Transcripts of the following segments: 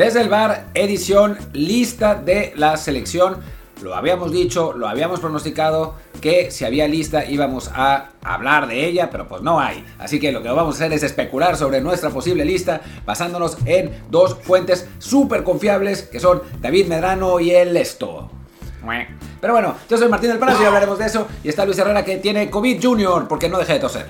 Desde el bar, edición lista de la selección. Lo habíamos dicho, lo habíamos pronosticado, que si había lista íbamos a hablar de ella, pero pues no hay. Así que lo que vamos a hacer es especular sobre nuestra posible lista, basándonos en dos fuentes súper confiables, que son David Medrano y el Esto. Pero bueno, yo soy Martín del Palacio y hablaremos de eso. Y está Luis Herrera que tiene COVID Junior, porque no deja de toser.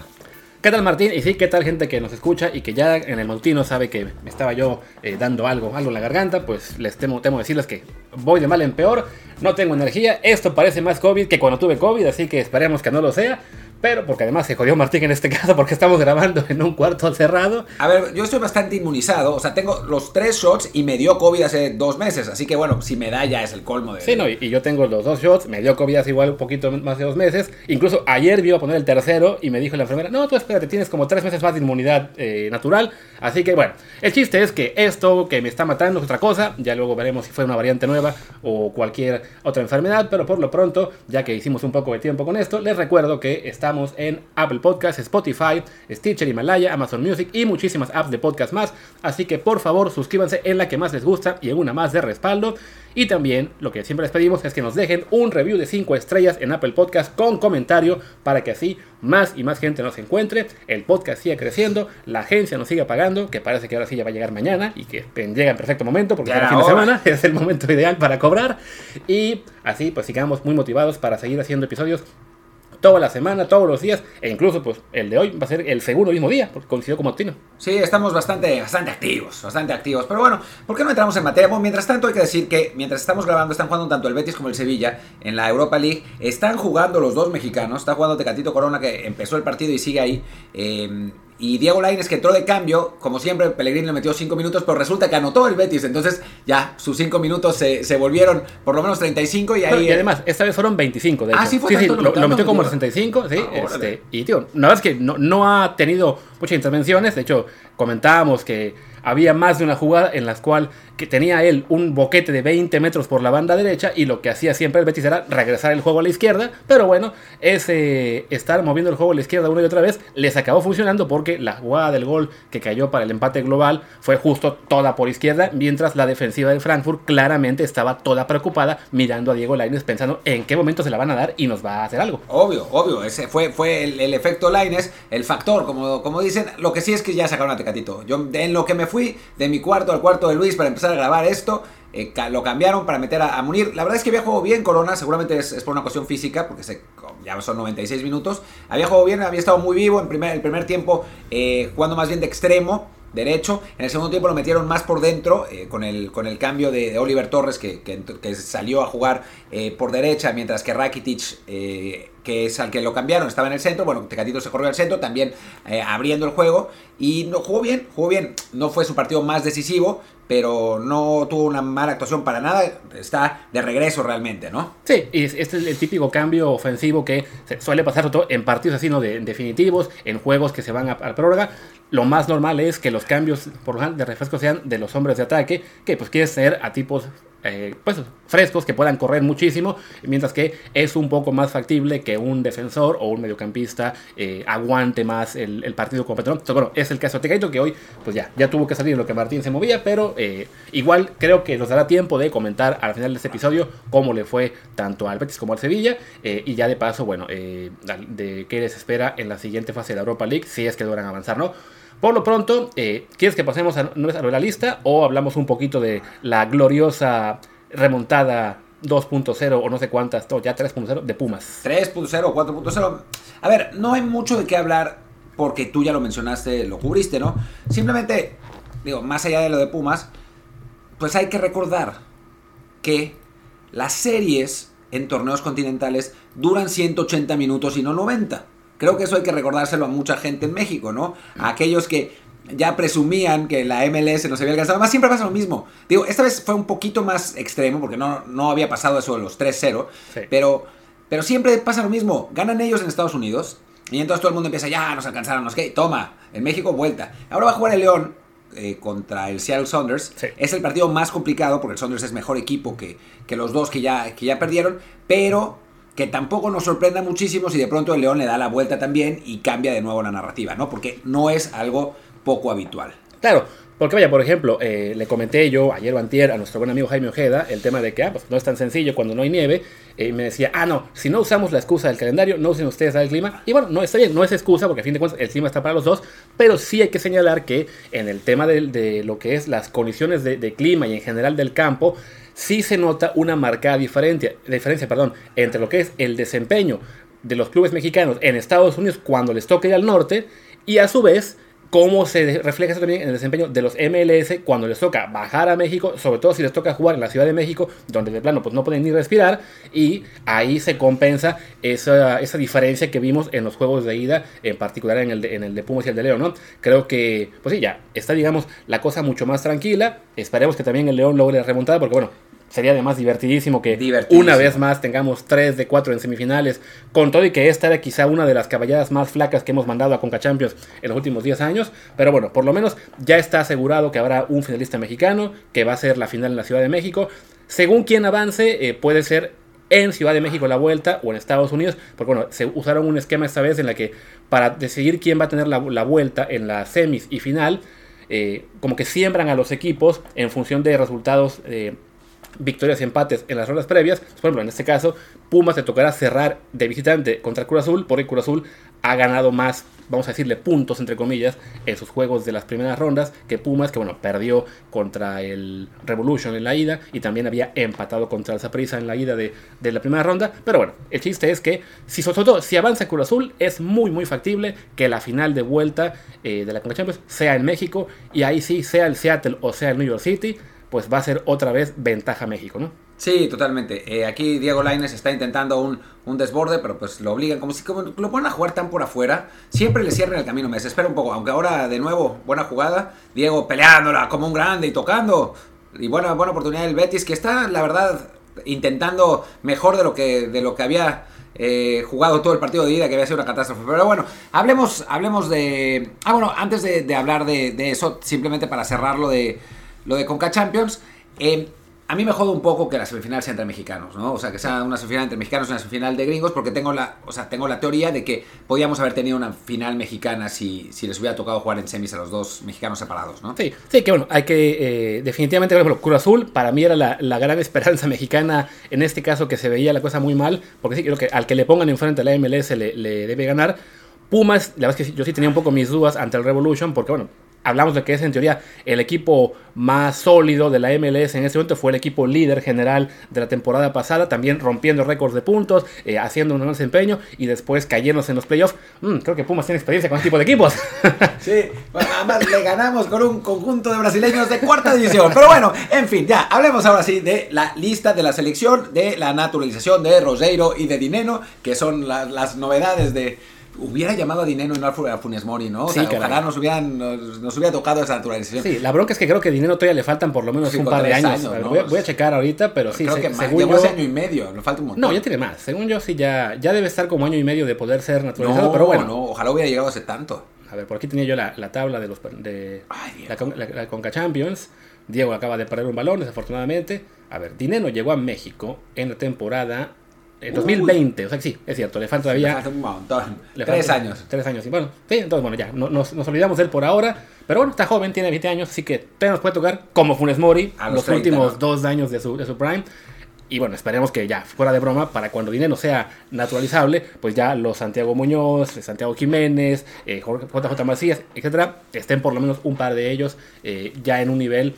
¿Qué tal Martín? Y sí, ¿qué tal gente que nos escucha y que ya en el matutino sabe que me estaba yo eh, dando algo, algo en la garganta? Pues les temo, temo decirles que voy de mal en peor, no tengo energía, esto parece más COVID que cuando tuve COVID, así que esperemos que no lo sea. Pero porque además se jodió Martín en este caso porque estamos grabando en un cuarto cerrado. A ver, yo estoy bastante inmunizado. O sea, tengo los tres shots y me dio COVID hace dos meses. Así que bueno, si me da ya es el colmo de... Sí, no, y, yo tengo los dos shots, me dio COVID hace igual un poquito más de dos meses. Incluso ayer me iba a poner el tercero y me dijo la enfermera, no, tú espérate, tienes como tres meses más de inmunidad eh, natural. Así que bueno, el chiste es que esto que me está matando es otra cosa. Ya luego veremos si fue una variante nueva o cualquier otra enfermedad. Pero por lo pronto, ya que hicimos un poco de tiempo con esto, les recuerdo que estamos en Apple Podcasts, Spotify, Stitcher, Himalaya, Amazon Music y muchísimas apps de podcast más. Así que por favor suscríbanse en la que más les gusta y en una más de respaldo. Y también lo que siempre les pedimos es que nos dejen un review de 5 estrellas en Apple Podcast con comentario para que así más y más gente nos encuentre, el podcast siga creciendo, la agencia nos siga pagando, que parece que ahora sí ya va a llegar mañana y que llega en perfecto momento porque es el fin de semana, es el momento ideal para cobrar. Y así pues sigamos muy motivados para seguir haciendo episodios toda la semana, todos los días, e incluso pues el de hoy va a ser el segundo mismo día, porque coincidió como Tino. Sí, estamos bastante, bastante activos, bastante activos. Pero bueno, ¿por qué no entramos en materia? Bueno, mientras tanto hay que decir que mientras estamos grabando están jugando tanto el Betis como el Sevilla en la Europa League. Están jugando los dos mexicanos. Está jugando Tecatito Corona que empezó el partido y sigue ahí. Eh, y Diego Lainez que entró de cambio, como siempre, Pellegrini le metió 5 minutos, pero resulta que anotó el Betis. Entonces ya sus 5 minutos se, se, volvieron por lo menos 35 y ahí... y además, esta vez fueron 25, de ah, hecho. Ah, sí, fue sí, sí, lo, metió como 65, sí. Ah, este, y tío, la verdad es que no, no ha tenido muchas intervenciones. De hecho, comentábamos que había más de una jugada en la cual que tenía él un boquete de 20 metros por la banda derecha y lo que hacía siempre el Betis era regresar el juego a la izquierda, pero bueno, ese estar moviendo el juego a la izquierda una y otra vez les acabó funcionando porque la jugada del gol que cayó para el empate global fue justo toda por izquierda, mientras la defensiva del Frankfurt claramente estaba toda preocupada mirando a Diego Lainez pensando en qué momento se la van a dar y nos va a hacer algo. Obvio, obvio, ese fue, fue el, efecto Lainez, el factor, como, como dicen, lo que sí es que ya sacaron a Tecatito. Yo en lo que me fui de mi cuarto al cuarto de Luis para empezar a grabar esto. Eh, lo cambiaron para meter a, Munir. La verdad es que había jugado bien Corona, seguramente es, por una cuestión física, porque se, ya son 96 minutos. Había jugado bien, había estado muy vivo en el primer tiempo, eh, jugando más bien de extremo derecho. En el segundo tiempo lo metieron más por dentro eh, con, el, con el cambio de, Oliver Torres que, que, salió a jugar por derecha, mientras que Rakitic, que es al que lo cambiaron, estaba en el centro. Bueno, Tecatito se corrió al centro, también abriendo el juego. Y no, jugó bien, jugó bien. No fue su partido más decisivo, pero no tuvo una mala actuación para nada, está de regreso realmente, ¿no? Sí, y este es el típico cambio ofensivo que suele pasar en partidos así, ¿no? De, definitivos, en juegos que se van a, a prórroga. Lo más normal es que los cambios por de refresco sean de los hombres de ataque, que pues quiere ser a tipos eh, pues, frescos que puedan correr muchísimo, mientras que es un poco más factible que un defensor o un mediocampista eh, aguante más el, partido completo. Entonces, bueno, es el caso de Tecaito que hoy pues ya, ya tuvo que salir lo que Martín se movía, pero eh, igual creo que nos dará tiempo de comentar al final de este episodio cómo le fue tanto al Betis como al Sevilla y ya de paso, bueno, de qué les espera en la siguiente fase de la Europa League, si es que logran avanzar, ¿no? Por lo pronto, eh, ¿quieres que pasemos a, la lista o hablamos un poquito de la gloriosa remontada 2.0 o no sé cuántas, ya 3.0 de Pumas? 3.0 o 4.0. A ver, no hay mucho de qué hablar porque tú ya lo mencionaste, lo cubriste, ¿no? Simplemente, digo, más allá de lo de Pumas, pues hay que recordar que las series en torneos continentales duran 180 minutos y no 90. Creo que eso hay que recordárselo a mucha gente en México, ¿no? A aquellos que ya presumían que la MLS nos había alcanzado. Más siempre pasa lo mismo. Digo, esta vez fue un poquito más extremo porque no, no había pasado eso de los 3-0. Pero, pero siempre pasa lo mismo. Ganan ellos en Estados Unidos y entonces todo el mundo empieza, ya nos alcanzaron, ¿no? Toma, en México vuelta. Ahora va a jugar el León eh, contra el Seattle Saunders. Es el partido más complicado porque el Saunders es mejor equipo que, que los dos que ya, que ya perdieron. Pero que tampoco nos sorprenda muchísimo si de pronto el León le da la vuelta también y cambia de nuevo la narrativa, ¿no? Porque no es algo poco habitual. Claro, Porque vaya, por ejemplo, eh, le comenté yo ayer o antier a nuestro buen amigo Jaime Ojeda el tema de que ah, pues, no es tan sencillo cuando no hay nieve. Eh, y me decía, ah, no, si no usamos la excusa del calendario, no usen ustedes el clima. Y bueno, no está bien, no es excusa porque a fin de cuentas el clima está para los dos. Pero sí hay que señalar que en el tema de, lo que es las condiciones de, de clima y en general del campo, sí se nota una marcada diferencia, diferencia perdón, entre lo que es el desempeño de los clubes mexicanos en Estados Unidos cuando les toca ir al norte y a su vez cómo se refleja eso también en el desempeño de los MLS cuando les toca bajar a México, sobre todo si les toca jugar en la Ciudad de México, donde de plano pues no pueden ni respirar, y ahí se compensa esa, esa diferencia que vimos en los juegos de ida, en particular en el de, en el de Pumas y el de León, ¿no? Creo que, pues sí, ya está, digamos, la cosa mucho más tranquila, esperemos que también el León logre remontar, porque bueno, sería además divertidísimo que Divertidísimo. una vez más tengamos 3 de 4 en semifinales, con todo y que esta era quizá una de las caballadas más flacas que hemos mandado a Conca Champions en los últimos 10 años, pero bueno, por lo menos ya está asegurado que habrá un finalista mexicano, que va a ser la final en la Ciudad de México. Según quien avance, eh, puede ser en Ciudad de México la vuelta o en Estados Unidos, porque bueno, se usaron un esquema esta vez en la que para decidir quién va a tener la, la vuelta en la semis y final, eh, como que siembran a los equipos en función de resultados eh, victorias y empates en las rondas previas. Por ejemplo, en este caso, Pumas le tocará cerrar de visitante contra Cruz Azul, porque Cruz Azul ha ganado más, vamos a decirle, puntos, entre comillas, en sus juegos de las primeras rondas que Pumas, que bueno, perdió contra el Revolution en la ida y también había empatado contra el Saprissa en la ida de, de, la primera ronda. Pero bueno, el chiste es que, si sobre todo, si avanza Cruz Azul, es muy, muy factible que la final de vuelta eh, de la Conca Champions sea en México y ahí sí, sea el Seattle o sea el New York City, pues va a ser otra vez ventaja México, ¿no? Sí, totalmente. Eh, aquí Diego Laines está intentando un, un, desborde, pero pues lo obligan, como si como lo ponen a jugar tan por afuera, siempre le cierran el camino. Me desespera un poco, aunque ahora de nuevo, buena jugada, Diego peleándola como un grande y tocando. Y buena, buena oportunidad del Betis, que está, la verdad, intentando mejor de lo que, de lo que había eh, jugado todo el partido de ida, que había sido una catástrofe. Pero bueno, hablemos, hablemos de... Ah, bueno, antes de, de hablar de, de, eso, simplemente para cerrarlo de lo de Conca Champions, eh, a mí me jode un poco que la semifinal sea entre mexicanos, ¿no? O sea, que sea una semifinal entre mexicanos y una semifinal de gringos, porque tengo la, o sea, tengo la teoría de que podíamos haber tenido una final mexicana si, si les hubiera tocado jugar en semis a los dos mexicanos separados, ¿no? Sí, sí, que bueno, hay que, eh, definitivamente, por ejemplo, Cruz Azul, para mí era la, la, gran esperanza mexicana, en este caso que se veía la cosa muy mal, porque sí, creo que al que le pongan enfrente a la MLS le, le debe ganar. Pumas, la verdad es que yo sí tenía un poco mis dudas ante el Revolution, porque bueno, hablamos de que es en teoría el equipo más sólido de la MLS en ese momento, fue el equipo líder general de la temporada pasada, también rompiendo récords de puntos, eh, haciendo un gran desempeño y después cayéndose en los playoffs. Mm, creo que Pumas tiene experiencia con este tipo de equipos. Sí, además le ganamos con un conjunto de brasileños de cuarta división. Pero bueno, en fin, ya, hablemos ahora sí de la lista de la selección, de la naturalización de Roseiro y de Dineno, que son la, las novedades de hubiera llamado a Dinero y no a Funes Mori, ¿no? O Sí, sea, ojalá nos, hubieran, nos, nos hubiera tocado esa naturalización. Sí, la bronca es que creo que dinero todavía le faltan por lo menos Sí, un par de años. voy, a, voy a checar ahorita, pero sí, Creo se- que más, según yo... ese año y medio, le falta un montón. No, ya tiene más. Según yo sí ya, ya debe estar como año y medio de poder ser naturalizado, no, pero bueno. no, ojalá hubiera llegado hace tanto. A ver, por aquí tenía yo la, la tabla de los de Ay, la, la- la Conca Champions. Diego acaba de perder un balón, desafortunadamente. A ver, Dineno llegó a México en la temporada en Uy. 2020. O sea que sí, es cierto, le falta Le todavía falta un montón. Le Tres falta- años. Tres años. Y bueno, sí, entonces bueno, ya, no- nos, nos olvidamos de él por ahora. Pero bueno, está joven, tiene 20 años, así que todavía nos puede tocar como Funes Mori A los, los 30, últimos ¿no? dos años de su, de su prime. Y bueno, esperemos que ya, fuera de broma, para cuando Dinero sea naturalizable, pues ya los Santiago Muñoz, Santiago Jiménez, eh, JJ Macías, etcétera, estén por lo menos un par de ellos eh, ya en un nivel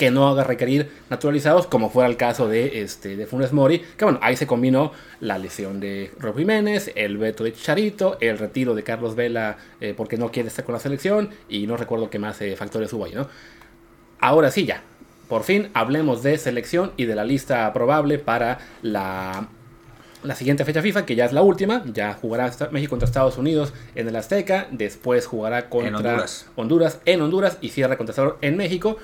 que no haga requerir naturalizados, como fuera el caso de, este, de Funes Mori, que bueno, ahí se combinó la lesión de Rob Jiménez, el veto de Chicharito, el retiro de Carlos Vela eh, porque no quiere estar con la selección, y no recuerdo qué más eh, factores hubo ahí, ¿no? Ahora sí, ya, por fin hablemos de selección y de la lista probable para la, la siguiente fecha FIFA, que ya es la última, ya jugará México contra Estados Unidos en el Azteca, después jugará contra Honduras. Honduras en Honduras y cierra contra Salvador en México.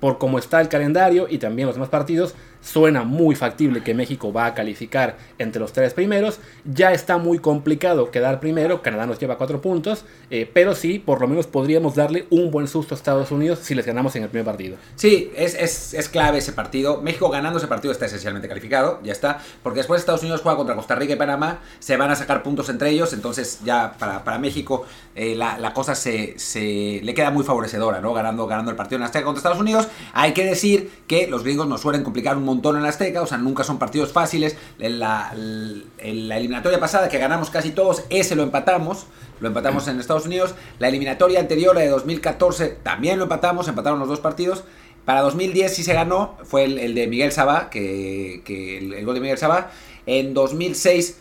Por cómo está el calendario y también los demás partidos, suena muy factible que México va a calificar entre los tres primeros. Ya está muy complicado quedar primero, Canadá nos lleva cuatro puntos, eh, pero sí, por lo menos podríamos darle un buen susto a Estados Unidos si les ganamos en el primer partido. Sí, es, es, es clave ese partido. México ganando ese partido está esencialmente calificado, ya está, porque después Estados Unidos juega contra Costa Rica y Panamá, se van a sacar puntos entre ellos, entonces ya para, para México eh, la, la, cosa se, se, le queda muy favorecedora, ¿no? Ganando, ganando el partido en Azteca contra Estados Unidos. Hay que decir que los gringos nos suelen complicar un montón en la Azteca, o sea, nunca son partidos fáciles. En la, en la eliminatoria pasada, que ganamos casi todos, ese lo empatamos. Lo empatamos en Estados Unidos. La eliminatoria anterior, la de 2014, también lo empatamos. Empataron los dos partidos. Para 2010 sí se ganó. Fue el, el de Miguel Sabá, que, que el, el, gol de Miguel Sabá. En 2006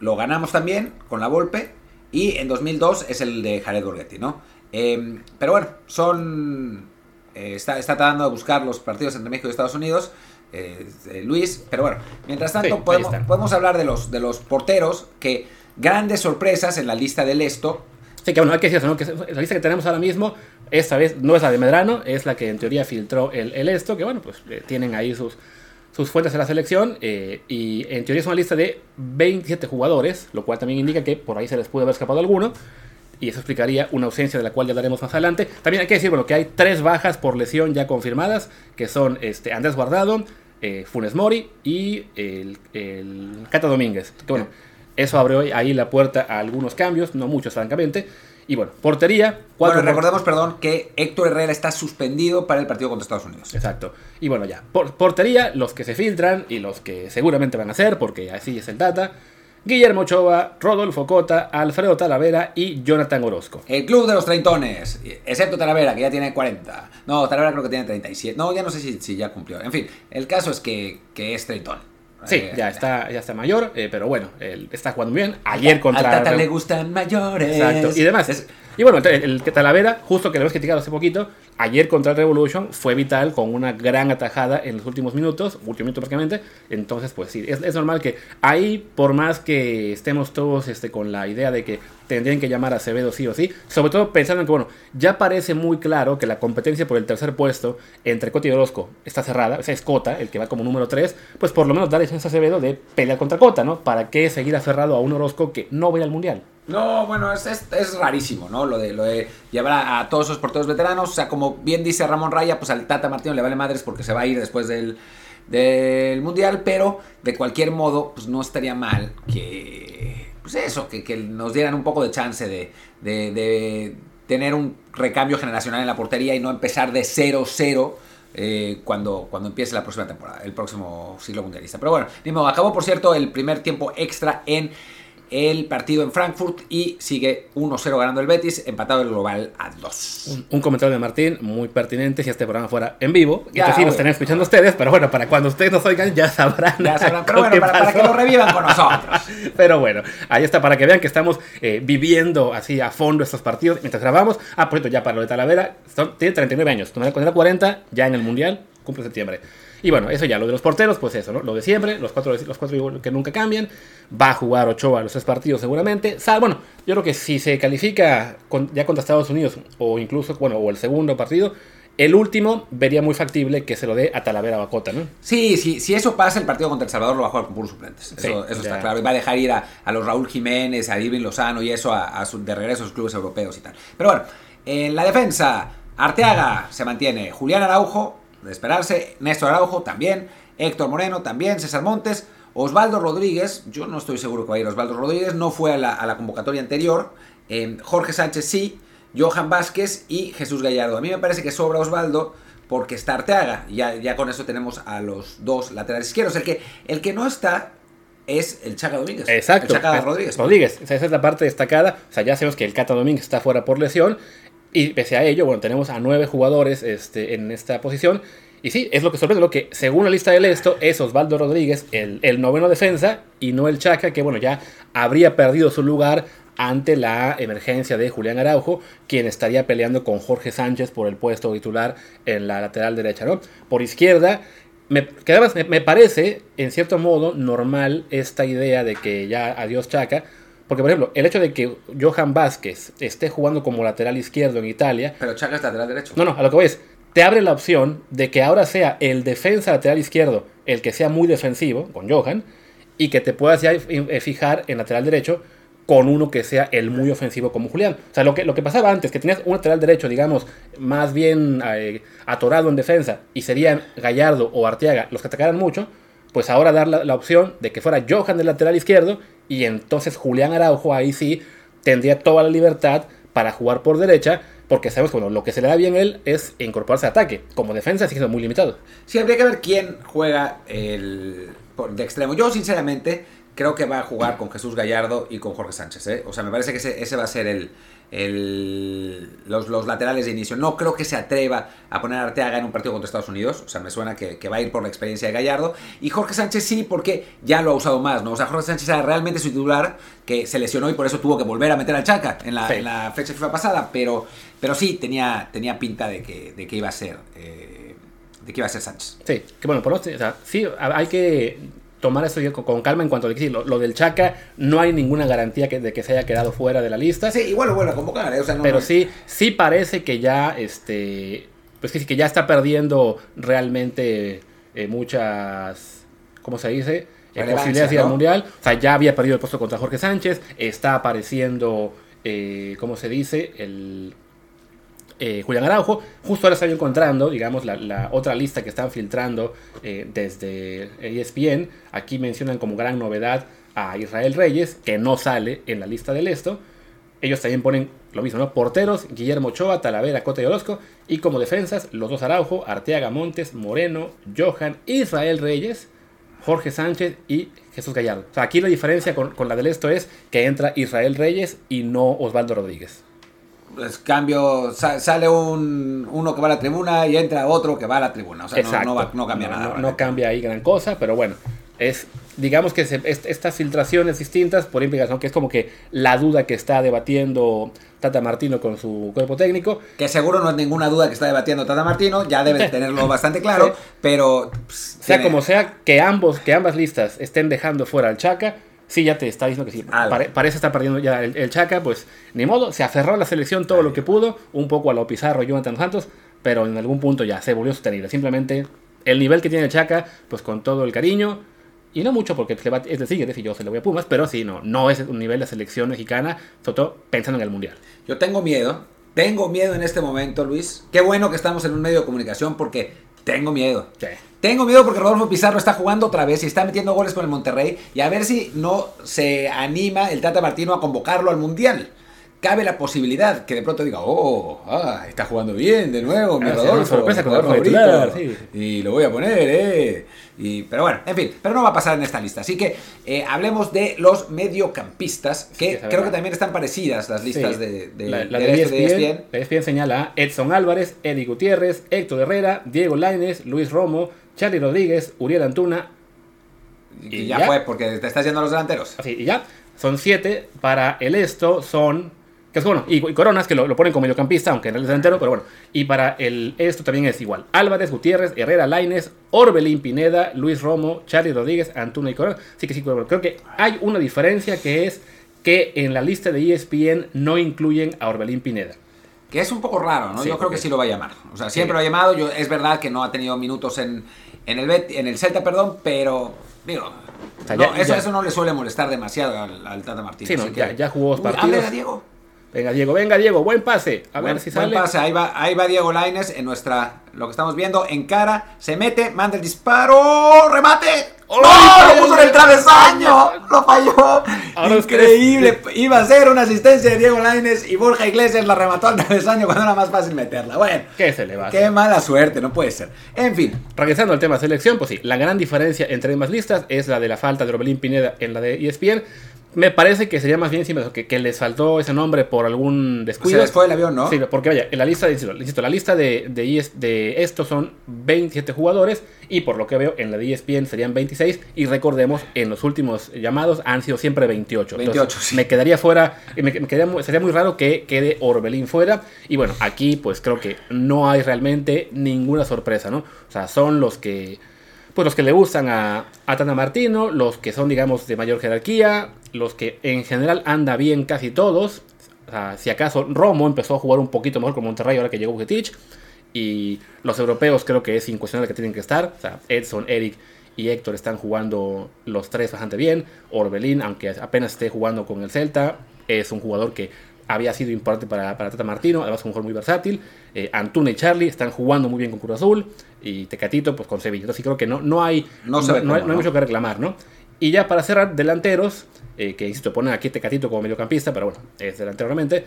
lo ganamos también con la Volpe. Y en 2002 es el de Jared Borghetti, ¿no? Eh, pero bueno, son... Eh, está, está tratando de buscar los partidos entre México y Estados Unidos. Eh, Luis, pero bueno, mientras tanto Sí, podemos, podemos hablar de los, de los porteros que grandes sorpresas en la lista del esto. Sí, que bueno, hay que decir eso, ¿no? Que la lista que tenemos ahora mismo, esta vez no es la de Medrano, es la que en teoría filtró el, el esto, que bueno, pues eh, tienen ahí sus, sus fuentes de la selección, eh, y en teoría es una lista de 27 jugadores, lo cual también indica que por ahí se les puede haber escapado alguno, y eso explicaría una ausencia de la cual ya hablaremos más adelante. También hay que decir, bueno, que hay tres bajas por lesión ya confirmadas, que son este, Andrés Guardado, eh, Funes Mori y el, el Cata Domínguez. Que bueno, eso abre ahí la puerta a algunos cambios, no muchos francamente. Y bueno, portería, cuatro Bueno, por- recordemos, perdón, que Héctor Herrera está suspendido para el partido contra Estados Unidos. Exacto. Y bueno, ya. Por, portería, los que se filtran y los que seguramente van a ser, porque así es el data. Guillermo Ochoa, Rodolfo Cota, Alfredo Talavera y Jonathan Orozco. El club de los treintones, excepto Talavera, que ya tiene 40. No, Talavera creo que tiene 37. No, ya no sé si, si ya cumplió. En fin, el caso es que, que es treintón. Sí, Eh, ya está, ya está mayor, eh, pero bueno, él está jugando bien. Ayer contra... Al Tata le gustan mayores. Exacto. Y demás. Es- Y bueno, el, el Talavera, justo que lo hemos criticado hace poquito, ayer contra Revolution fue vital con una gran atajada en los últimos minutos, último minuto prácticamente. Entonces, pues sí, es, normal que ahí, por más que estemos todos este, con la idea de que tendrían que llamar a Acevedo sí o sí, sobre todo pensando en que, bueno, ya parece muy claro que la competencia por el tercer puesto entre Cota y Orozco está cerrada, o sea, es Cota, el que va como número 3, pues por lo menos darle chance a Acevedo de pelear contra Cota, ¿no? ¿Para qué seguir aferrado a un Orozco que no va a al Mundial? No, bueno, es, es, es rarísimo, ¿no? Lo de, llevar a, todos esos porteros veteranos. O sea, como bien dice Ramón Raya, pues al Tata Martino le vale madres porque se va a ir después del, del Mundial. Pero de cualquier modo, pues no estaría mal que. Pues eso, que, que nos dieran un poco de chance de, de, de tener un recambio generacional en la portería y no empezar de 0-0. eh, cuando, cuando empiece la próxima temporada, el próximo siglo mundialista. Pero bueno, ni acabó por cierto el primer tiempo extra en el partido en Frankfurt y sigue 1-0 ganando el Betis, empatado el global a 2. Un, un comentario de Martín muy pertinente si este programa fuera en vivo. Ya, Ya, sí nos obvio. estarían escuchando ustedes, pero bueno, para cuando ustedes nos oigan ya sabrán. Ya sabrán, pero bueno, para, para que lo revivan con nosotros. Pero bueno, ahí está, para que vean que estamos eh, viviendo así a fondo estos partidos mientras grabamos. Ah, por cierto, ya para lo de Talavera, son- tiene 39 años. Cuando era 40, ya en el Mundial, cumple septiembre. Y bueno, eso ya, lo de los porteros, pues eso, ¿no? Lo de siempre, los cuatro, los cuatro que nunca cambian. Va a jugar Ochoa los tres partidos seguramente. Sal, bueno, yo creo que si se califica con- ya contra Estados Unidos, o incluso, bueno, o el segundo partido, el último vería muy factible que se lo dé a Talavera o a Cota, ¿no? Sí, sí, si eso pasa, el partido contra El Salvador lo va a jugar con puros suplentes. Eso, Sí, eso ya. está claro. Y va a dejar ir a, a los Raúl Jiménez, a Irving Lozano y eso a, a su- de regreso a sus clubes europeos y tal. Pero bueno, en la defensa, Arteaga se mantiene, Julián Araujo, de esperarse, Néstor Araujo también, Héctor Moreno también, César Montes, Osvaldo Rodríguez, yo no estoy seguro que va a ir Osvaldo Rodríguez, no fue a la, a la convocatoria anterior, eh, Jorge Sánchez sí, Johan Vázquez y Jesús Gallardo. A mí me parece que sobra Osvaldo porque está Arteaga. Ya, ya con eso tenemos a los dos laterales izquierdos. El que, el que no está es el Chaca Domínguez. Exacto. El Chaca Rodríguez. Rodríguez. O sea, esa es la parte destacada. O sea, ya sabemos que el Cata Domínguez está fuera por lesión. Y pese a ello, bueno, tenemos a nueve jugadores este, en esta posición. Y sí, es lo que sorprende, lo que según la lista del esto es Osvaldo Rodríguez, el, el noveno defensa, y no el Chaca, que bueno, ya habría perdido su lugar ante la emergencia de Julián Araujo, quien estaría peleando con Jorge Sánchez por el puesto titular en la lateral derecha, ¿no? Por izquierda, me, que además me, me parece, en cierto modo, normal esta idea de que ya adiós Chaca. Porque, por ejemplo, el hecho de que Johan Vázquez esté jugando como lateral izquierdo en Italia. Pero Chaca es lateral derecho. No, no, a lo que voy es. te abre la opción de que ahora sea el defensa lateral izquierdo el que sea muy defensivo, con Johan, y que te puedas ya eh, fijar en lateral derecho con uno que sea el muy ofensivo como Julián. O sea, lo que, lo que pasaba antes, que tenías un lateral derecho, digamos, más bien eh, atorado en defensa, y serían Gallardo o Arteaga los que atacaran mucho, pues ahora dar la, opción de que fuera Johan del lateral izquierdo, y entonces Julián Araujo ahí sí tendría toda la libertad para jugar por derecha, porque sabemos bueno, lo que se le da bien a él es incorporarse a ataque. Como defensa sigue muy limitado. Sí, habría que ver quién juega el de extremo. Yo, sinceramente, creo que va a jugar con Jesús Gallardo y con Jorge Sánchez. ¿eh? O sea, me parece que ese, ese va a ser el, el, los, los, laterales de inicio. No creo que se atreva a poner a Arteaga en un partido contra Estados Unidos. O sea, me suena que, que, va a ir por la experiencia de Gallardo. Y Jorge Sánchez sí, porque ya lo ha usado más, ¿no? O sea, Jorge Sánchez era realmente su titular, que se lesionó y por eso tuvo que volver a meter al Chaca en la, sí. en la fecha FIFA pasada. Pero, pero sí, tenía, tenía pinta de que, de que iba a ser. Eh, de que iba a ser Sánchez. Sí, que bueno, por o sea, sí, hay que tomar eso con, calma en cuanto a lo, del Chaca, no hay ninguna garantía que, de que se haya quedado fuera de la lista. Sí, igual lo vuelve a convocar, ¿eh? o sea, no, pero sí, sí parece que ya, este, pues que, que ya está perdiendo realmente eh, muchas, ¿cómo se dice? Eh, posibilidades de ir al mundial. O sea, ya había perdido el puesto contra Jorge Sánchez, está apareciendo, eh, ¿cómo se dice? El eh, Julián Araujo. Justo ahora estoy encontrando, digamos, la, otra lista que están filtrando eh, desde ESPN. Aquí mencionan como gran novedad a Israel Reyes, que no sale en la lista del esto. Ellos también ponen lo mismo, ¿no? Porteros, Guillermo Ochoa, Talavera, Cota y Orozco. Y como defensas, los dos Araujo, Arteaga Montes, Moreno, Johan, Israel Reyes, Jorge Sánchez y Jesús Gallardo. Aquí la diferencia con, con la del esto es que entra Israel Reyes y no Osvaldo Rodríguez pues cambio, sale un, uno que va a la tribuna y entra otro que va a la tribuna. O sea, no, no, va, no, cambia no, nada. No, cambia ahí gran cosa, pero bueno, es digamos que se, estas filtraciones distintas por implicación, que es como que la duda que está debatiendo Tata Martino con su cuerpo técnico. Que seguro no es ninguna duda que está debatiendo Tata Martino, ya debe tenerlo bastante claro, sí. pero... Pues, sea tiene... como sea, que, ambos, que ambas listas estén dejando fuera al Chaca, Sí, ya te está diciendo que sí. Pare, parece estar perdiendo ya el, el, Chaca, pues ni modo, se aferró a la selección todo lo que pudo, un poco a lo Pizarro y Jonathan Santos, pero en algún punto ya se volvió sostenible. Simplemente el nivel que tiene el Chaca, pues con todo el cariño, y no mucho porque va, es decir, es decir, yo se lo voy a Pumas, pero sí, no, no es un nivel de selección mexicana, sobre todo pensando en el Mundial. Yo tengo miedo, tengo miedo en este momento, Luis. Qué bueno que estamos en un medio de comunicación porque tengo miedo. Sí. Tengo miedo porque Rodolfo Pizarro está jugando otra vez y está metiendo goles con el Monterrey. Y a ver si no se anima el Tata Martino a convocarlo al Mundial. Cabe la posibilidad que de pronto diga, oh, ah, está jugando bien de nuevo, mi Rodolfo. sorpresa con favorito. titular, sí. Y lo voy a poner, eh. Y, pero bueno, en fin, pero no va a pasar en esta lista. Así que eh, hablemos de los mediocampistas, que Sí, creo que también están parecidas las listas Sí. de, de, la, la de de, de ESPN, ESPN. la ESPN señala a Edson Álvarez, Eddie Gutiérrez, Héctor Herrera, Diego Lainez, Luis Romo, Charlie Rodríguez, Uriel Antuna, Y ¿Y ya, ya? fue, porque te estás yendo a los delanteros. así y ya. Son siete. Para el esto son. Que es bueno, y, y Coronas, que lo, lo ponen como mediocampista, aunque en realidad es delantero, pero bueno. Y para el esto también es igual. Álvarez, Gutiérrez, Herrera, Lainez, Orbelín Pineda, Luis Romo, Charlie Rodríguez, Antuna y Corona. Sí que sí, creo que hay una diferencia que es que en la lista de ESPN no incluyen a Orbelín Pineda. Que es un poco raro, ¿no? Sí, yo creo que sí lo va a llamar. O sea, siempre Sí. lo ha llamado. Yo, es verdad que no ha tenido minutos en, en, el, Bet- en el Celta, perdón, pero. Digo. O sea, no, ya- eso, ya- eso no le suele molestar demasiado al, al Tata Martínez. Sí, no, así ya, que- ya jugó dos Uy, partidos. háblale a Diego. Venga, Diego, venga, Diego, buen pase. A buen, ver si buen sale. pase, ahí va, ahí va Diego Laines en nuestra. Lo que estamos viendo, en cara, se mete, manda el disparo, remate. ¡No! ¡Lo puso en el travesaño! ¡Lo falló! Ahora Increíble. Iba a ser una asistencia de Diego Laines y Borja Iglesias la remató al travesaño cuando era más fácil meterla. Bueno. ¿Qué se le va a hacer? Qué mala suerte, no puede ser. En fin, Regresando al tema selección, pues sí, la gran diferencia entre ambas listas es la de la falta de Orbelín Pineda en la de ESPN. Me parece que sería más bien que, que les faltó ese nombre por algún se descuido. les fue el avión, ¿no? Sí, porque vaya, en la lista, insisto, la lista de, de, ES de estos son 27 jugadores y por lo que veo en la de E ESPN serían 26 y recordemos, en los últimos llamados han sido siempre 28. 28, sí. Me quedaría fuera, me, me quedaría sería muy raro que quede Orbelín fuera y bueno, aquí pues creo que no hay realmente ninguna sorpresa, ¿no? O sea, son los que pues los que le gustan a, a Tana Martino, los que son, digamos, de mayor jerarquía, los que en general anda bien casi todos. O sea, si acaso Romo empezó a jugar un poquito mejor con Monterrey ahora que llegó Bucetich. Y los europeos creo que es incuestionable que tienen que estar. O sea, Edson, Eric y Héctor están jugando los tres bastante bien. Orbelín, aunque apenas esté jugando con el Celta, es un jugador que había sido importante para, para Tata Martino, además es un jugador muy versátil. Eh, Antuna y Charlie están jugando muy bien con Cruz Azul y Tecatito pues con Sevilla. Entonces creo que no, no, hay, no, hay, mucho que reclamar, ¿no? Y ya para cerrar, delanteros, eh, que insisto, ponen aquí Tecatito como mediocampista, pero bueno, es delantero realmente.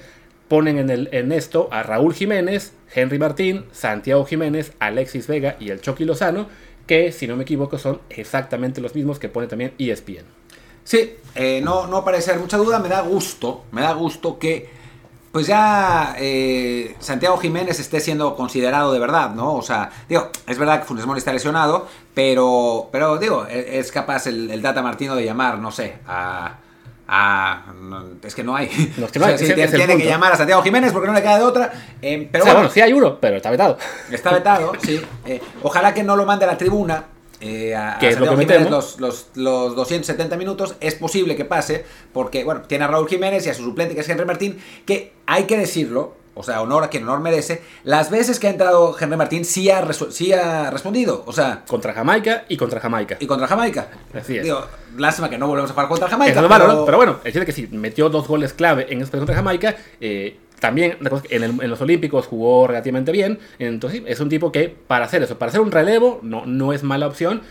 Ponen en, el, en esto a Raúl Jiménez, Henry Martín, Santiago Jiménez, Alexis Vega y el Chucky Lozano, que si no me equivoco son exactamente los mismos que pone también ESPN. Sí, eh, no, no parece haber mucha duda, me da gusto, me da gusto que pues ya eh, Santiago Jiménez esté siendo considerado de verdad, ¿no? O sea, digo, es verdad que Funes Mori está lesionado, pero, pero digo, e, es capaz el, el Data Martino de llamar, no sé, a... es que no hay. tiene, que llamar a Santiago Jiménez porque no le queda de otra. Eh, pero bueno, sí hay uno, pero está vetado. Está vetado, sí. ojalá que no lo mande a la tribuna, eh, a, es lo que los, los, los, 270 minutos. Es posible que pase, porque bueno, tiene a Raúl Jiménez y a su suplente, que es Henry Martín, que hay que decirlo, o sea, honor a quien honor merece. Las veces que ha entrado Henry Martín sí ha, sí ha respondido. O sea. Contra Jamaica y contra Jamaica. Y contra Jamaica. Así es. Digo, lástima que no volvemos a jugar contra Jamaica. pero... Malo, pero bueno, es decir que sí, metió dos goles clave en este contra Jamaica. Eh, también en, los Olímpicos jugó relativamente bien. Entonces, es un tipo que para hacer eso, para hacer un relevo, no, no es mala opción.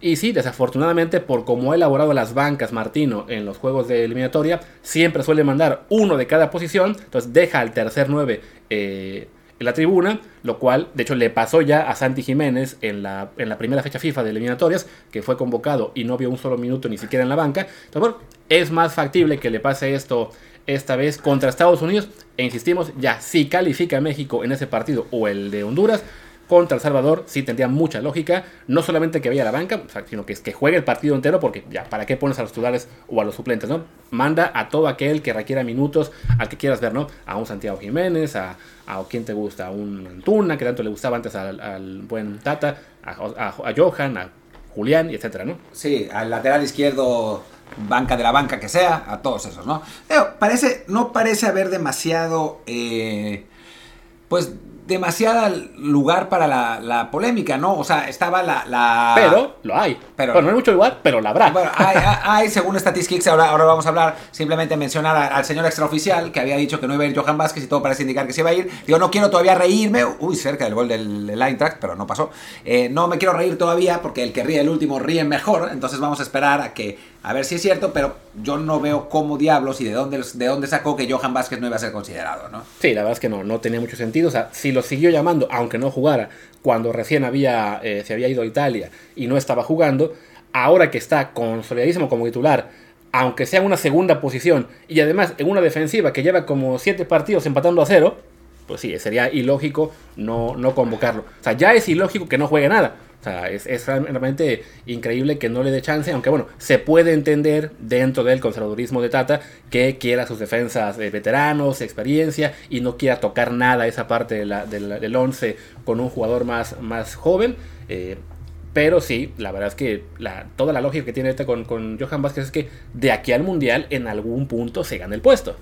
Y sí, desafortunadamente, por cómo ha elaborado las bancas Martino en los juegos de eliminatoria, siempre suele mandar uno de cada posición. Entonces, deja al tercer 9 eh, en la tribuna, lo cual, de hecho, le pasó ya a Santi Jiménez en la, en la primera fecha FIFA de eliminatorias, que fue convocado y no vio un solo minuto ni siquiera en la banca. Entonces, bueno, es más factible que le pase esto esta vez contra Estados Unidos. E insistimos, ya si califica México en ese partido o el de Honduras, contra El Salvador sí tendría mucha lógica, no solamente que vaya a la banca, sino que, es que juegue el partido entero, porque ya, ¿para qué pones a los titulares o a los suplentes, no? Manda a todo aquel que requiera minutos, al que quieras ver, ¿no? A un Santiago Jiménez, a, a quien te gusta, a un Antuna, que tanto le gustaba antes al, buen Tata, a, Johan, a Julián, y etcétera, ¿no? Sí, al lateral izquierdo banca de la banca que sea, a todos esos, ¿no? parece, no parece haber demasiado, eh, pues demasiada lugar para la, polémica, ¿no? O sea, estaba la... Pero lo hay. Pero, bueno, no hay mucho igual, pero la habrá. Bueno, hay, según Statistics, ahora, ahora vamos a hablar, simplemente mencionar al señor extraoficial que había dicho que no iba a ir Johan Vázquez y todo parece indicar que se iba a ir. Yo no quiero todavía reírme, uy, cerca del gol del, del Eintracht, pero no pasó. Eh, no me quiero reír todavía porque el que ríe el último ríe mejor, entonces vamos a esperar a que a ver si es cierto, pero yo no veo cómo diablos y de dónde, de dónde sacó que Johan Vázquez no iba a ser considerado, ¿no? Sí, la verdad es que no, no tenía mucho sentido. O sea, si lo siguió llamando, aunque no jugara, cuando recién había, eh, se había ido a Italia y no estaba jugando, ahora que está consolidadísimo como titular, aunque sea en una segunda posición y además en una defensiva que lleva como siete partidos empatando a cero, pues sí, sería ilógico no, no convocarlo. O sea, ya es ilógico que no juegue nada. O sea, es, realmente increíble que no le dé chance, aunque bueno, se puede entender dentro del conservadurismo de Tata que quiera sus defensas de veteranos, experiencia y no quiera tocar nada esa parte del 11 con un jugador más, más joven. Eh, pero sí, la verdad es que la, toda la lógica que tiene este con, con Johan Vázquez es que de aquí al Mundial en algún punto se gana el puesto.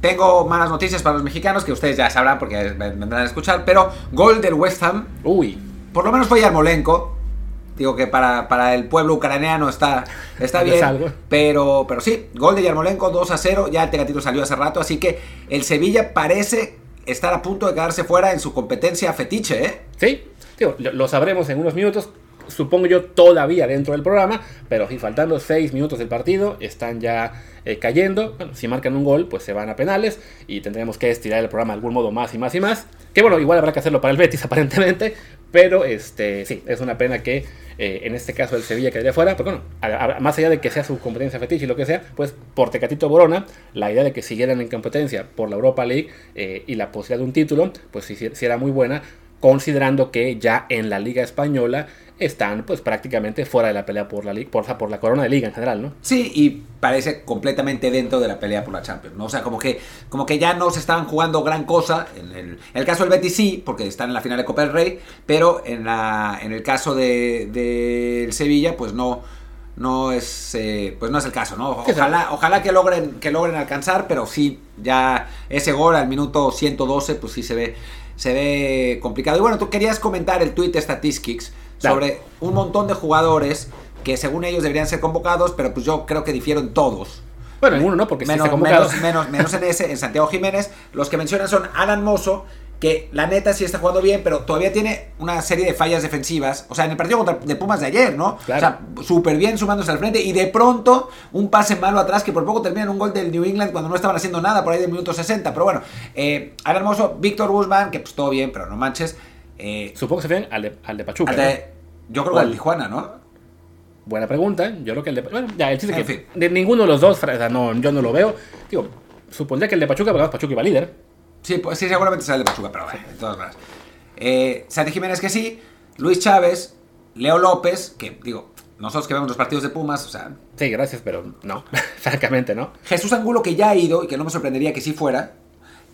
Tengo malas noticias para los mexicanos que ustedes ya sabrán porque vendrán a escuchar, pero gol del West Ham. Uy por lo menos fue Yarmolenko. Digo que para, para el pueblo ucraniano está, está bien. Pero, pero sí, gol de Yarmolenko 2 a 0. Ya el Tegatito salió hace rato. Así que el Sevilla parece estar a punto de quedarse fuera en su competencia fetiche, ¿eh? Sí, lo sabremos en unos minutos supongo yo, todavía dentro del programa, pero si faltando 6 minutos del partido, están ya eh, cayendo. Bueno, si marcan un gol, pues se van a penales y tendremos que estirar el programa de algún modo más y más y más. Que bueno, igual habrá que hacerlo para el Betis aparentemente, pero este sí, es una pena que eh, en este caso el Sevilla quede fuera, pero bueno, más allá de que sea su competencia fetiche y lo que sea, pues por Tecatito Borona, la idea de que siguieran en competencia por la Europa League eh, y la posibilidad de un título, pues sí, sí era muy buena, considerando que ya en la Liga Española están pues prácticamente fuera de la pelea por la liga, por, por, la corona de liga en general, ¿no? Sí, y parece completamente dentro de la pelea por la Champions, ¿no? O sea, como que, como que ya no se estaban jugando gran cosa. En el, caso del Betis sí, porque están en la final de Copa del Rey, pero en, la, en el caso del de, Sevilla, pues no, no es eh, pues no es el caso, ¿no? Ojalá, ojalá que logren, que logren alcanzar, pero sí, ya ese gol al minuto 112, pues sí se ve, se ve complicado. Y bueno, tú querías comentar el tweet de Statistics sobre un montón de jugadores que según ellos deberían ser convocados, pero pues yo creo que difieren todos. Bueno, en uno no, porque menos, menos, menos, menos, en ese, en Santiago Jiménez. Los que mencionan son Alan Mozo, que la neta sí está jugando bien, pero todavía tiene una serie de fallas defensivas. O sea, en el partido contra de Pumas de ayer, ¿no? O sea, súper bien sumándose al frente y de pronto un pase malo atrás que por poco termina en un gol del New England cuando no estaban haciendo nada por ahí del minuto 60. Pero bueno, eh, Alan Mozo, Víctor Guzmán, que pues todo bien, pero no manches. Eh, Supongo que se ven al de, al de Pachuca. Yo creo que al Tijuana, ¿no? Buena pregunta. Yo creo que el de. Bueno, ya, el chiste que. De ninguno de los dos, no, yo no lo veo. Digo, supondría que el de Pachuca, pero Pachuca iba líder. Sí, pues, sí, seguramente será el de Pachuca, pero bueno, de todas maneras. Eh, Santi Jiménez que sí. Luis Chávez, Leo López, que digo, nosotros que vemos los partidos de Pumas, o sea. Sí, gracias, pero no, francamente no. Jesús Angulo, que ya ha ido y que no me sorprendería que sí fuera.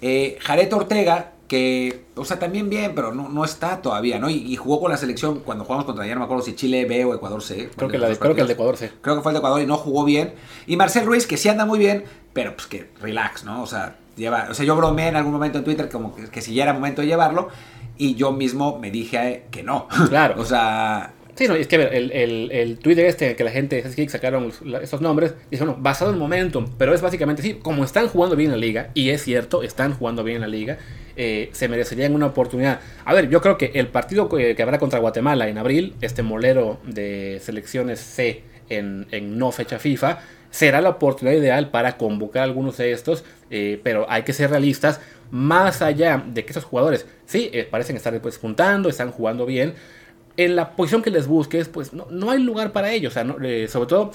Eh, Jared Ortega, que, o sea, también bien, pero no, no está todavía, ¿no? Y, jugó con la selección cuando jugamos contra, ya no me acuerdo si Chile B o Ecuador C. Creo que, creo que el de Ecuador C. Creo que fue el de Ecuador y no jugó bien. Y Marcel Ruiz, que sí anda muy bien, pero pues que relax, ¿no? O sea, lleva, o sea, yo bromeé en algún momento en Twitter como que, que si ya era momento de llevarlo y yo mismo me dije que no. Claro. o sea, Sí, no, es que el, el, el Twitter este que la gente de sacaron estos nombres, dice, bueno, basado en momentum, pero es básicamente, sí, como están jugando bien en la liga, y es cierto, están jugando bien en la liga, eh, se merecerían una oportunidad. A ver, yo creo que el partido que, habrá contra Guatemala en abril, este molero de selecciones C en, no fecha FIFA, será la oportunidad ideal para convocar a algunos de estos, eh, pero hay que ser realistas, más allá de que esos jugadores, sí, eh, parecen estar pues, juntando, están jugando bien, en la posición que les busques, pues no, no hay lugar para ellos. Eh, sobre todo,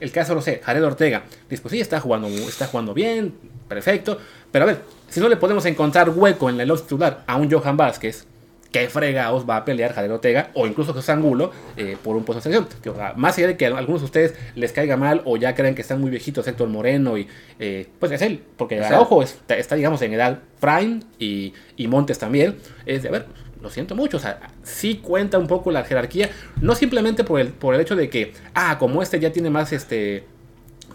el, caso, no sé, Jared Ortega. Dice, pues sí, está jugando, está jugando bien, perfecto. Pero a ver, si no le podemos encontrar hueco en el titular a un Johan Vázquez, ¿qué fregados va a pelear Jared Ortega o incluso José Angulo eh, por un puesto de selección? más allá de que a algunos de ustedes les caiga mal o ya creen que están muy viejitos, Héctor Moreno, y eh, pues es él, porque ojo está, está, digamos, en edad prime y, y Montes también. Es de, a ver, lo siento mucho, o sea, sí cuenta un poco la jerarquía, no simplemente por el, por el hecho de que, ah, como este ya tiene más este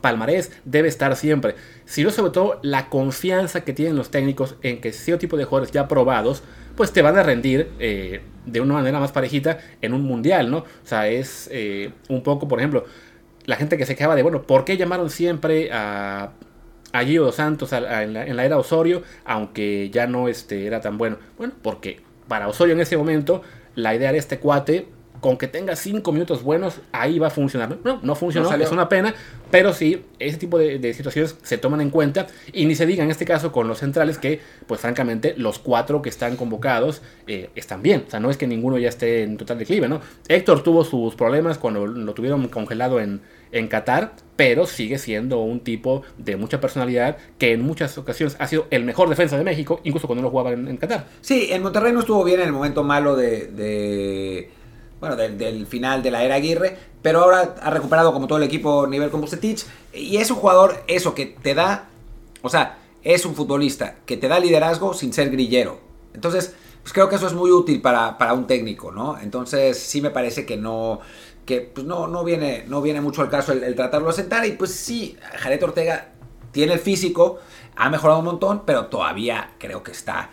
palmarés, debe estar siempre, sino sobre todo la confianza que tienen los técnicos en que cierto tipo de jugadores ya probados, pues te van a rendir eh, de una manera más parejita en un mundial, ¿no? O sea, es eh, un poco, por ejemplo, la gente que se quejaba de, bueno, ¿por qué llamaron siempre a a Gio Santos en, la, era Osorio, aunque ya no este, era tan bueno. Bueno, porque para Osorio en ese momento, la idea de este cuate, con que tenga 5 minutos buenos, ahí va a funcionar. No, no funcionó, es una pena, pero sí, ese tipo de, situaciones se toman en cuenta. Y ni se diga en este caso con los centrales que, pues francamente, los cuatro que están convocados eh, están bien. O sea, no es que ninguno ya esté en total declive, ¿no? Héctor tuvo sus problemas cuando lo tuvieron congelado en, en Qatar, pero sigue siendo un tipo de mucha personalidad que en muchas ocasiones ha sido el mejor defensa de México, incluso cuando no jugaba en, Qatar. Sí, en Monterrey no estuvo bien en el momento malo de, bueno, del, final de la era Aguirre, pero ahora ha recuperado como todo el equipo nivel con Bucetich y es un jugador eso que te da, o sea, es un futbolista que te da liderazgo sin ser grillero. Entonces, pues creo que eso es muy útil para, para un técnico, ¿no? Entonces, sí me parece que no que pues no, no, viene, no viene mucho al caso el, tratarlo a sentar. Y pues sí, Jared Ortega tiene el físico, ha mejorado un montón, pero todavía creo que está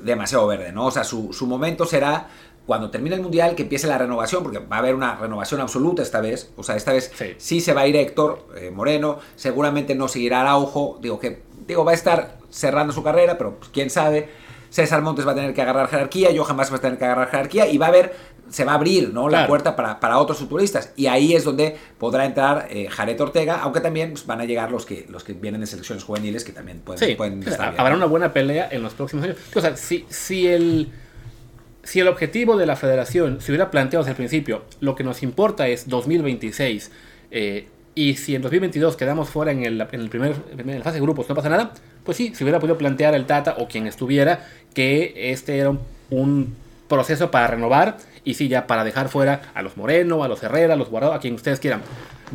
demasiado verde, ¿no? O sea, su, momento será cuando termine el Mundial, que empiece la renovación, porque va a haber una renovación absoluta esta vez. O sea, esta vez sí, se va a ir Héctor eh, Moreno, seguramente no seguirá Araujo, digo que digo, va a estar cerrando su carrera, pero pues, quién sabe. César Montes va a tener que agarrar jerarquía, Johan Vázquez va a tener que agarrar jerarquía y va a haber se va a abrir ¿no? la puerta para, otros futbolistas. Y ahí es donde podrá entrar eh, Jared Ortega, aunque también pues, van a llegar los que, los que vienen de selecciones juveniles que también pueden, estar Habrá una buena pelea en los próximos años. O sea, si, si, el, si el objetivo de la federación se hubiera planteado desde el principio, lo que nos importa es 2026, eh, y si en 2022 quedamos fuera en el, primer fase de grupos, no pasa nada, pues sí, se hubiera podido plantear el Tata o quien estuviera que este era un proceso para renovar y sí, ya para dejar fuera a los Moreno, a los Herrera, a los Guardado, a quien ustedes quieran.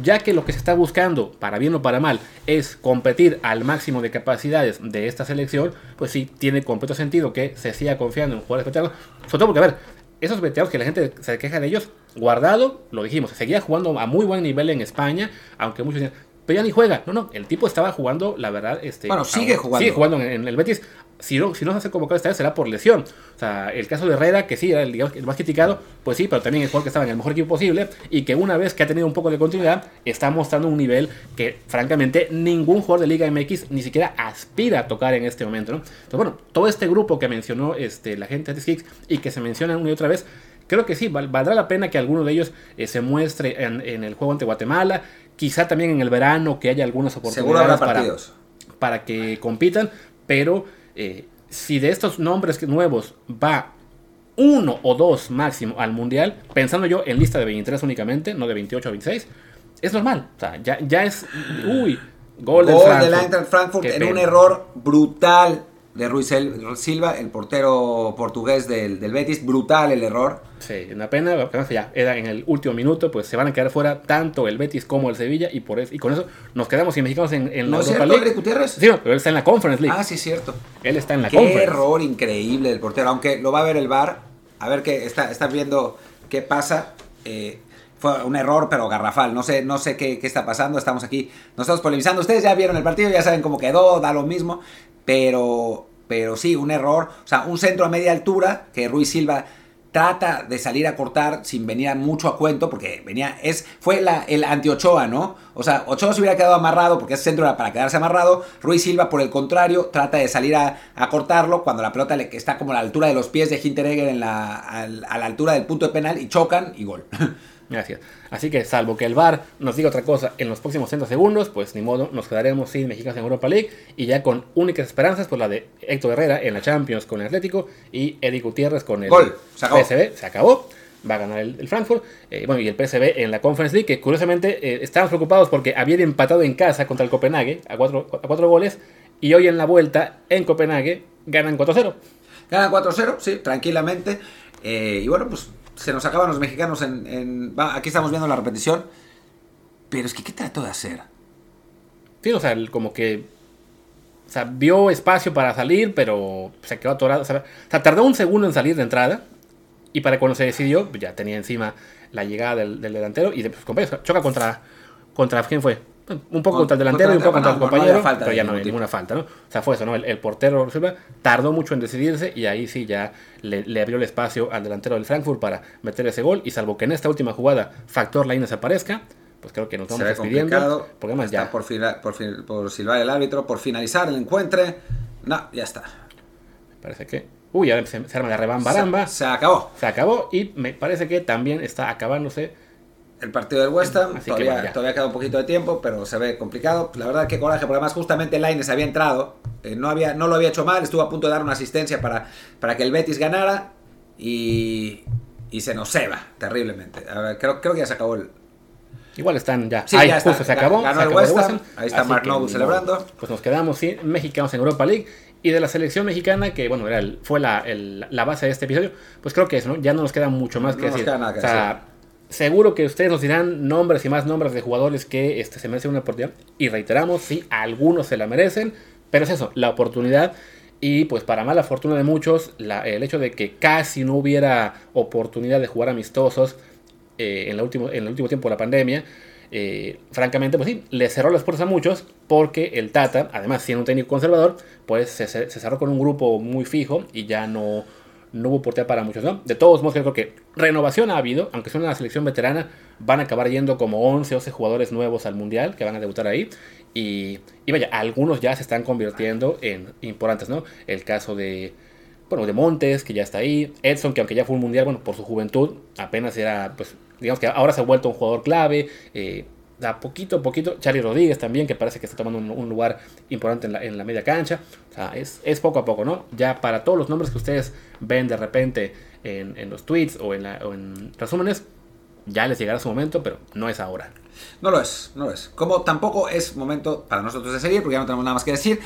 Ya que lo que se está buscando, para bien o para mal, es competir al máximo de capacidades de esta selección, pues sí, tiene completo sentido que se siga confiando en jugadores espectaculares. Sobre todo porque, a ver, esos veteranos que la gente se queja de ellos, Guardado, lo dijimos, seguía jugando a muy buen nivel en España, aunque muchos dicen, pero ya ni juega. No, no, el tipo estaba jugando, la verdad, este... Bueno, sigue jugando. Sigue jugando en, el Betis. Si no, si no se hace convocado esta vez será por lesión. O sea, el caso de Herrera, que sí, era el, digamos, el más criticado, pues sí, pero también el jugador que estaba en el mejor equipo posible y que una vez que ha tenido un poco de continuidad, está mostrando un nivel que, francamente, ningún jugador de Liga MX ni siquiera aspira a tocar en este momento, ¿no? Entonces, bueno, todo este grupo que mencionó este, la gente de Kicks y que se menciona una y otra vez, creo que sí, valdrá la pena que alguno de ellos eh, se muestre en, en el juego ante Guatemala, Quizá también en el verano que haya algunas oportunidades para, para, que compitan, pero eh, si de estos nombres nuevos va uno o dos máximo al mundial, pensando yo en lista de 23 únicamente, no de 28 a 26, es normal. O sea, ya, ya es. Uy, gol, gol del Eintracht Frankfurt en un error brutal de Ruiz Silva, el portero portugués del, Betis. Brutal el error. Sí, una pena, ya era en el último minuto, pues se van a quedar fuera tanto el Betis como el Sevilla y por eso, y con eso nos quedamos sin mexicanos en, en la Europa League. Gutiérrez? Sí, pero él está en la Conference League. Ah, sí, cierto. Él está en la Qué Conference. error increíble del portero, aunque lo va a ver el VAR, a ver qué está, está viendo qué pasa. Eh, fue un error, pero garrafal. No sé, no sé qué, qué, está pasando. Estamos aquí nosotros polemizando. Ustedes ya vieron el partido, ya saben cómo quedó, da lo mismo. Pero, pero sí, un error. O sea, un centro a media altura que Ruiz Silva trata de salir a cortar sin venir mucho a cuento, porque venía, es, fue el anti-Ochoa, ¿no? O sea, Ochoa se hubiera quedado amarrado porque ese centro era para quedarse amarrado. Ruiz Silva, por el contrario, trata de salir a, cortarlo cuando la pelota le, está como a la altura de los pies de Hinteregger en la, a la altura del punto de penal y chocan y gol. Gracias. Así que, salvo que el VAR nos diga otra cosa en los próximos 30 segundos, pues ni modo, nos quedaremos sin mexicanos en Europa League y ya con únicas esperanzas, pues la de Héctor Herrera en la Champions con el Atlético y Eddie Gutiérrez con el Gol. Se acabó. PSV. Se acabó. Va a ganar el, Frankfurt. Eh, bueno, y el PSV en la Conference League, que curiosamente eh, estábamos preocupados porque habían empatado en casa contra el Copenhague a cuatro, a cuatro goles y hoy en la vuelta en Copenhague ganan 4-0. Ganan 4-0, sí, tranquilamente. Eh, y bueno, pues se nos acaban los mexicanos en... aquí estamos viendo la repetición. Pero es que, ¿qué trató de hacer? Sí, o sea, como que... O sea, vio espacio para salir, pero se quedó atorado. O sea, tardó un segundo en salir de entrada. Y para cuando se decidió, ya tenía encima la llegada del, delantero. Y después, pues, choca contra... ¿Contra quién fue? Un poco contra el delantero y un poco contra el compañero, pero ya no hay ninguna falta, ¿no? O sea, fue eso, ¿no? El, portero tardó mucho en decidirse y ahí sí ya le, abrió el espacio al delantero del Frankfurt para meter ese gol y salvo que en esta última jugada Factor Lainez aparezca, pues creo que nos vamos despidiendo. Porque además ya... Por, por, por silbar el árbitro, por finalizar el encuentro, no, ya está. Parece que... Uy, ahora se, se arma de rebambaramba. Se, se acabó. Se acabó y me parece que también está acabándose el partido del West Ham. todavía, todavía queda un poquito de tiempo, pero se ve complicado. La verdad que coraje, porque además justamente Laines había entrado, eh, no, había, no lo había hecho mal, estuvo a punto de dar una asistencia para, para que el Betis ganara y, y se nos ceba terriblemente. creo, creo que ya se acabó el, Igual están ya. Sí, ya está. se acabó. Ganó el West Ham. Ahí está Mark Noble celebrando. Pues nos quedamos ¿sí? mexicanos en Europa League. Y de la selección mexicana, que bueno, era fue la, la, base de este episodio, pues creo que eso, ¿no? Ya no nos queda mucho más que decir. o sea, Seguro que ustedes nos dirán nombres y más nombres de jugadores que este, se merecen una oportunidad. Y reiteramos, sí, algunos se la merecen, pero es eso, la oportunidad. Y pues para mala fortuna de muchos, el hecho de que casi no hubiera oportunidad de jugar amistosos eh, en, el último, en el último tiempo de la pandemia, eh, francamente, pues sí, le cerró las puertas a muchos porque el Tata, además siendo un técnico conservador, pues se cerró con un grupo muy fijo y ya no no hubo oportunidad para muchos, ¿no? De todos modos, creo que renovación ha habido, aunque sea una selección veterana, van a acabar yendo como 11, 12 jugadores nuevos al Mundial que van a debutar ahí. Y, y vaya, algunos ya se están convirtiendo en importantes, ¿no? El caso de, bueno, de Montes, que ya está ahí. Edson, que aunque ya fue un Mundial, bueno, por su juventud, apenas era, pues, digamos que ahora se ha vuelto un jugador clave. Eh, da poquito a poquito. Charlie Rodríguez también, que parece que está tomando un, lugar importante en la, media cancha. O sea, es, poco a poco, ¿no? Ya para todos los nombres que ustedes ven de repente en, los tweets o en, en resúmenes, ya les llegará su momento, pero no es ahora. No lo es, no lo es. Como tampoco es momento para nosotros de seguir, porque ya no tenemos nada más que decir.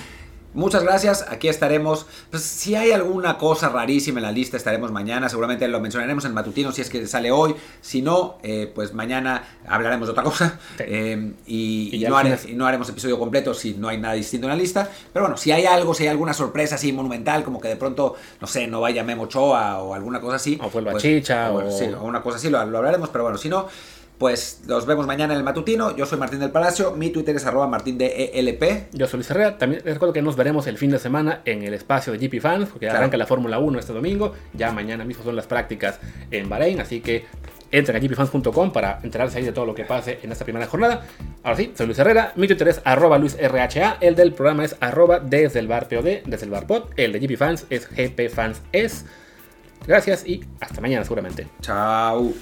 Muchas gracias, aquí estaremos. Pues si hay alguna cosa rarísima en la lista, estaremos mañana. Seguramente lo mencionaremos en Matutino si es que sale hoy. Si no, eh, pues mañana hablaremos de otra cosa. Sí. Eh, y, Y y ya no haremos, final- y no haremos episodio completo si no hay nada distinto en la lista. Pero bueno, si hay algo, si hay alguna sorpresa así monumental, como que de pronto, no sé, no vaya Memo Ochoa o alguna cosa así. O pues, bueno, o- sí, o una cosa así, lo, lo hablaremos. Pero bueno, si no. Pues nos vemos mañana en el matutino. Yo soy Martín del Palacio. Mi Twitter es arroba martín de ELP. Yo soy Luis Herrera. También les recuerdo que nos veremos el fin de semana en el espacio de GP Fans, porque Claro. arranca la Fórmula 1 este domingo. Ya mañana mismo son las prácticas en Bahrein, así que entren a gpfans.com para enterarse ahí de todo lo que pase en esta primera jornada. Ahora sí, soy Luis Herrera. Mi Twitter es arroba luisrha. El del programa es arroba desde el bar POD, desde el bar pod. El de GP Fans es GP Fans es. Gracias y hasta mañana seguramente. Chao.